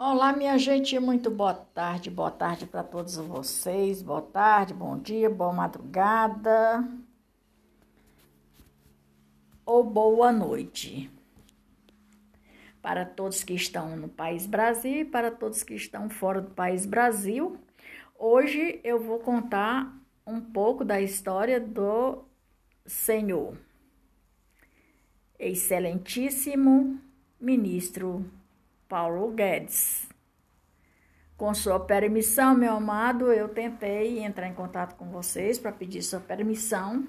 Olá, minha gente, muito boa tarde, boa tarde para todos vocês, boa tarde, bom dia, boa madrugada ou boa noite. Para todos que estão no país Brasil e para todos que estão fora do país Brasil, hoje eu vou contar um pouco da história do Senhor, Excelentíssimo Ministro Paulo Guedes. Com sua permissão, meu amado, eu tentei entrar em contato com vocês para pedir sua permissão,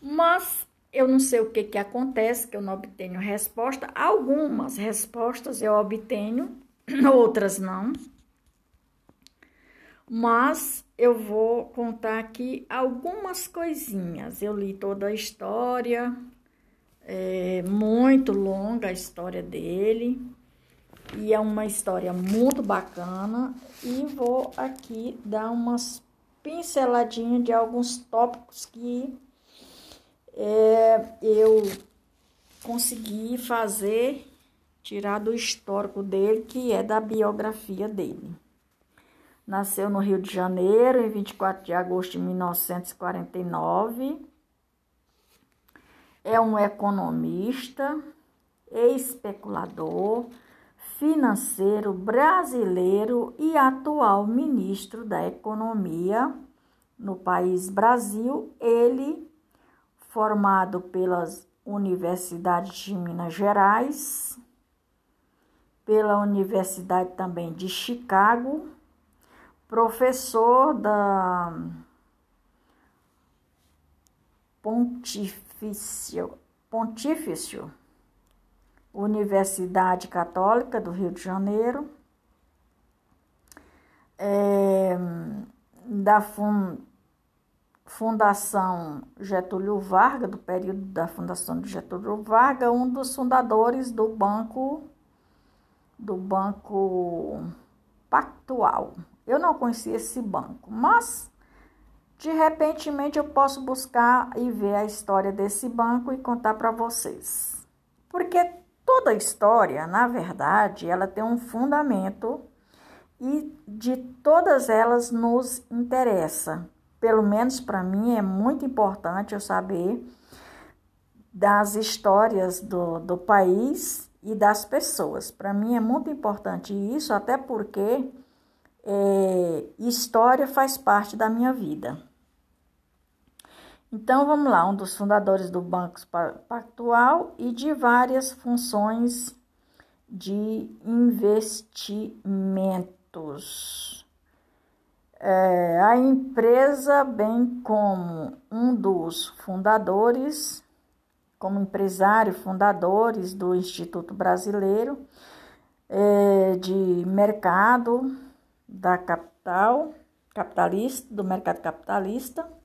mas eu não sei o que, que acontece, que eu não obtenho resposta. Algumas respostas eu obtenho, outras não. Mas eu vou contar aqui algumas coisinhas. Eu li toda a história, é muito longa a história dele e é uma história muito bacana e vou aqui dar umas pinceladinhas de alguns tópicos que é, eu consegui fazer, tirar do histórico dele, que é da biografia dele. Nasceu no Rio de Janeiro, em 24 de agosto de 1949. É um economista, especulador, financeiro brasileiro e atual ministro da Economia no país Brasil, ele formado pelas universidades de Minas Gerais, pela Universidade também de Chicago, professor da Pontifício, Pontifício Universidade Católica do Rio de Janeiro, é, da Fundação Getúlio Vargas, do período da Fundação de Getúlio Vargas, um dos fundadores do Banco do Banco Pactual. Eu não conhecia esse banco, mas de repentemente eu posso buscar e ver a história desse banco e contar para vocês. Porque Toda história, na verdade, ela tem um fundamento e de todas elas nos interessa. Pelo menos para mim é muito importante eu saber das histórias do, do país e das pessoas. Para mim é muito importante isso, até porque é, história faz parte da minha vida. Então vamos lá, um dos fundadores do Banco Pactual e de várias funções de investimentos. É, a empresa, bem como um dos fundadores, como empresário fundadores do Instituto Brasileiro é, de Mercado da Capital, capitalista, do mercado capitalista,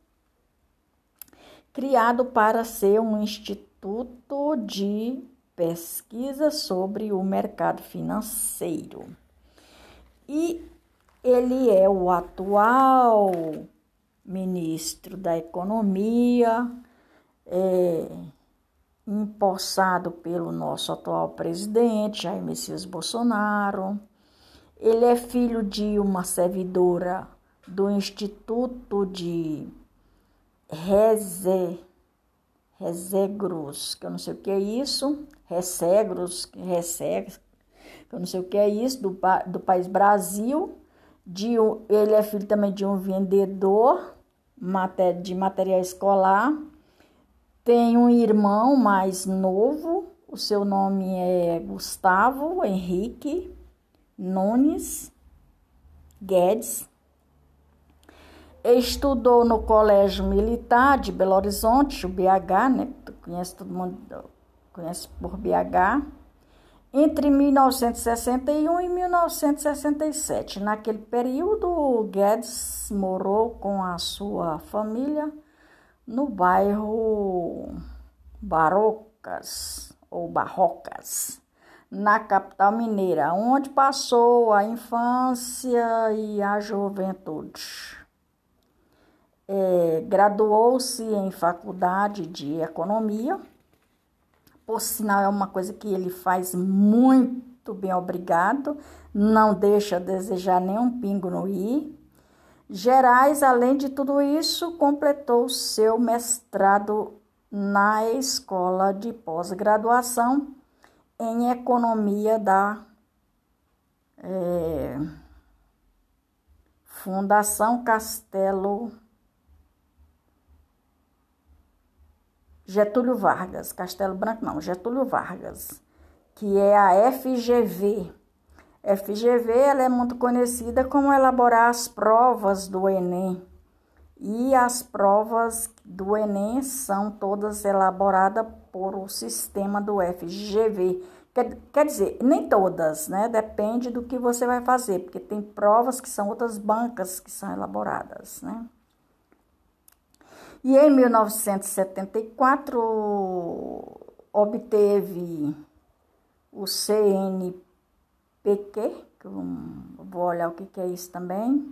criado para ser um instituto de pesquisa sobre o mercado financeiro. E ele é o atual ministro da Economia, é, empossado pelo nosso atual presidente, Jair Messias Bolsonaro. Ele é filho de uma servidora do Instituto de Reze, Rezegros, que eu não sei o que é isso, Recegros, Recegros, que eu não sei o que é isso, do, do país Brasil. De, ele é filho também de um vendedor de material escolar. Tem um irmão mais novo, o seu nome é Gustavo Henrique Nunes Guedes estudou no Colégio Militar de Belo Horizonte, o BH, né? Conhece todo mundo, conhece por BH, entre 1961 e 1967. Naquele período, Guedes morou com a sua família no bairro Barocas ou Barrocas, na capital mineira, onde passou a infância e a juventude. É, Graduou-se em faculdade de economia, por sinal, é uma coisa que ele faz muito bem, obrigado. Não deixa desejar nenhum pingo no i. Gerais, além de tudo isso, completou seu mestrado na escola de pós-graduação em economia da é, Fundação Castelo Getúlio Vargas, Castelo Branco não, Getúlio Vargas, que é a FGV. FGV ela é muito conhecida como elaborar as provas do Enem. E as provas do Enem são todas elaboradas por o sistema do FGV. Quer, quer dizer, nem todas, né? Depende do que você vai fazer, porque tem provas que são outras bancas que são elaboradas, né? E em 1974 obteve o CNPq, vou olhar o que é isso também,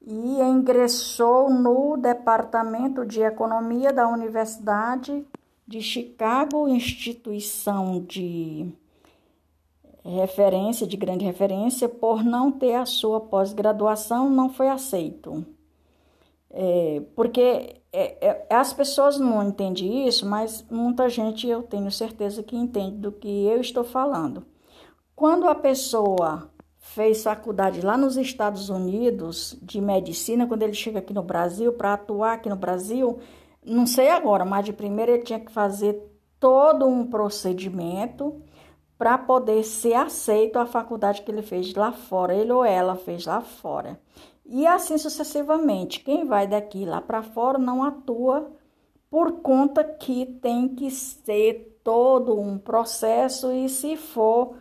e ingressou no Departamento de Economia da Universidade de Chicago, instituição de referência, de grande referência, por não ter a sua pós-graduação, não foi aceito. É, porque é, é, as pessoas não entendem isso, mas muita gente eu tenho certeza que entende do que eu estou falando. Quando a pessoa fez faculdade lá nos Estados Unidos de medicina, quando ele chega aqui no Brasil, para atuar aqui no Brasil, não sei agora, mas de primeiro ele tinha que fazer todo um procedimento para poder ser aceito à faculdade que ele fez lá fora, ele ou ela fez lá fora. E assim sucessivamente. Quem vai daqui lá para fora não atua por conta que tem que ser todo um processo e se for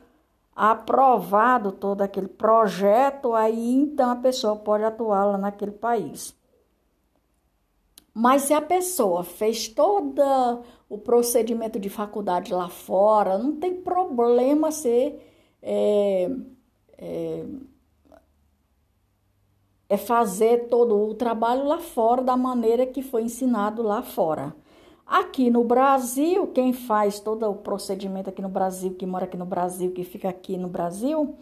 aprovado todo aquele projeto, aí então a pessoa pode atuar lá naquele país. Mas se a pessoa fez todo o procedimento de faculdade lá fora, não tem problema ser é, é, é fazer todo o trabalho lá fora da maneira que foi ensinado lá fora. Aqui no Brasil, quem faz todo o procedimento aqui no Brasil, que mora aqui no Brasil, que fica aqui no Brasil,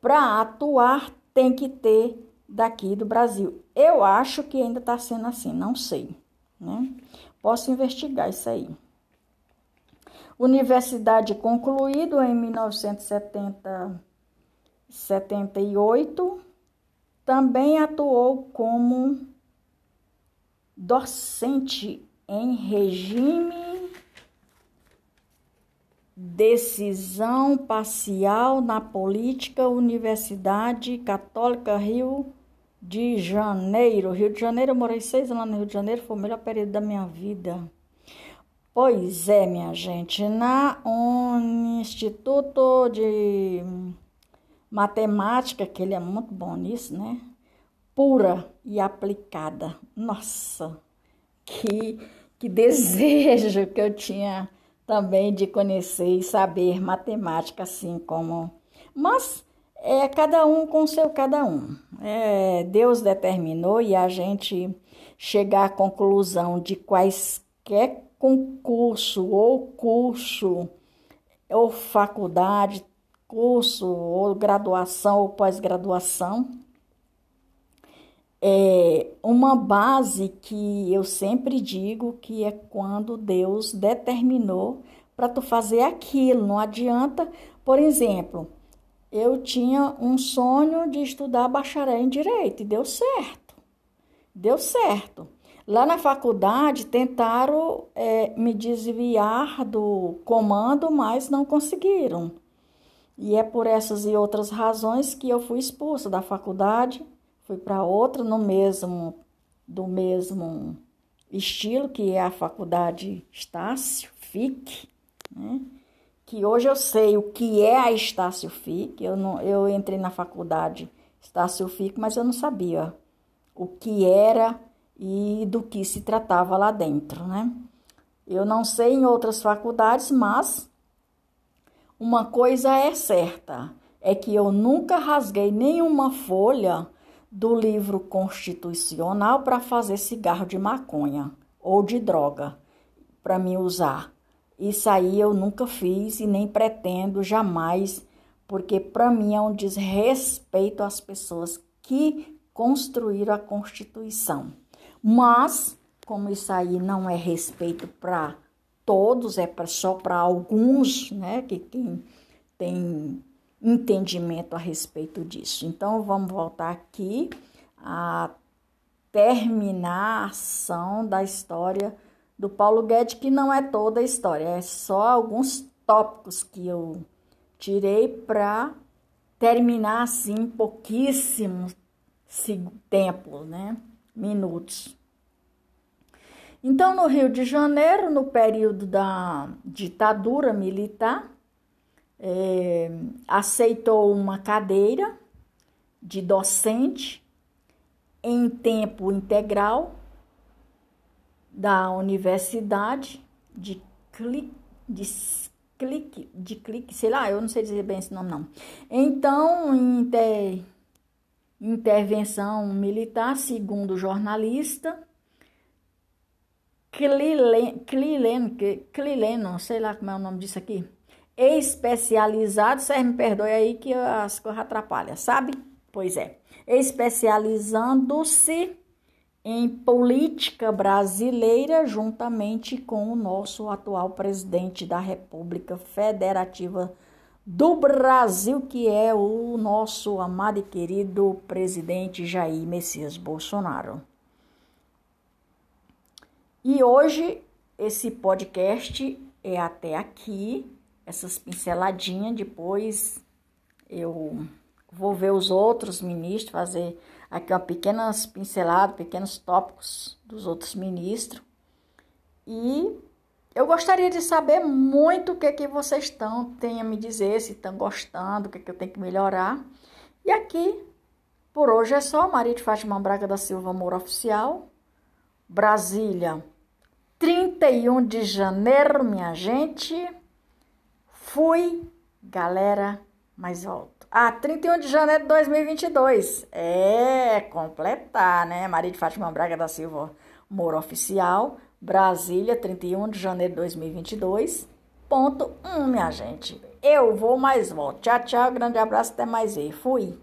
para atuar tem que ter daqui do Brasil. Eu acho que ainda está sendo assim, não sei. Né? Posso investigar isso aí. Universidade concluído em 1978 também atuou como docente em regime decisão parcial na política Universidade Católica Rio de Janeiro. Rio de Janeiro, eu morei seis anos no Rio de Janeiro, foi o melhor período da minha vida. Pois é, minha gente, na um Instituto de Matemática, que ele é muito bom nisso, né? Pura e aplicada. Nossa, que, que desejo que eu tinha também de conhecer e saber matemática, assim como. Mas é cada um com seu cada um. É, Deus determinou e a gente chegar à conclusão de quaisquer concurso ou curso ou faculdade curso, ou graduação, ou pós-graduação, é uma base que eu sempre digo que é quando Deus determinou para tu fazer aquilo. Não adianta, por exemplo, eu tinha um sonho de estudar bacharel em direito e deu certo. Deu certo. Lá na faculdade tentaram é, me desviar do comando, mas não conseguiram. E é por essas e outras razões que eu fui expulsa da faculdade, fui para outra no mesmo do mesmo estilo que é a faculdade Estácio FIC, né? Que hoje eu sei o que é a Estácio FIC. Eu não eu entrei na faculdade Estácio FIC, mas eu não sabia o que era e do que se tratava lá dentro, né? Eu não sei em outras faculdades, mas uma coisa é certa, é que eu nunca rasguei nenhuma folha do livro constitucional para fazer cigarro de maconha ou de droga para me usar. Isso aí eu nunca fiz e nem pretendo jamais porque para mim é um desrespeito às pessoas que construíram a Constituição. Mas, como isso aí não é respeito para todos, é pra, só para alguns, né, que quem tem entendimento a respeito disso. Então, vamos voltar aqui a terminar a ação da história do Paulo Guedes, que não é toda a história, é só alguns tópicos que eu tirei para terminar assim pouquíssimo tempo, né? Minutos. Então, no Rio de Janeiro, no período da ditadura militar, é, aceitou uma cadeira de docente em tempo integral da Universidade de Clique, de Clique, de Clique, sei lá, eu não sei dizer bem esse nome não. Então, inter, intervenção militar, segundo o jornalista, Clileno, Clileno, sei lá como é o nome disso aqui, especializado, vocês me perdoem aí que as coisas atrapalham, sabe? Pois é, especializando-se em política brasileira juntamente com o nosso atual presidente da República Federativa do Brasil, que é o nosso amado e querido presidente Jair Messias Bolsonaro. E hoje esse podcast é até aqui, essas pinceladinhas, depois eu vou ver os outros ministros, fazer aqui uma pequenas pinceladas, pequenos tópicos dos outros ministros. E eu gostaria de saber muito o que, que vocês estão, tem a me dizer, se estão gostando, o que, que eu tenho que melhorar. E aqui, por hoje é só, Maria de Fátima Braga da Silva Amor Oficial, Brasília, 31 de janeiro, minha gente. Fui, galera, mas volto. Ah, 31 de janeiro de 2022. É, completar, né? Maria de Fátima Braga da Silva, Moro Oficial, Brasília, 31 de janeiro de 2022. Ponto 1, minha gente. Eu vou mais volto. Tchau, tchau, grande abraço, até mais ver. Fui.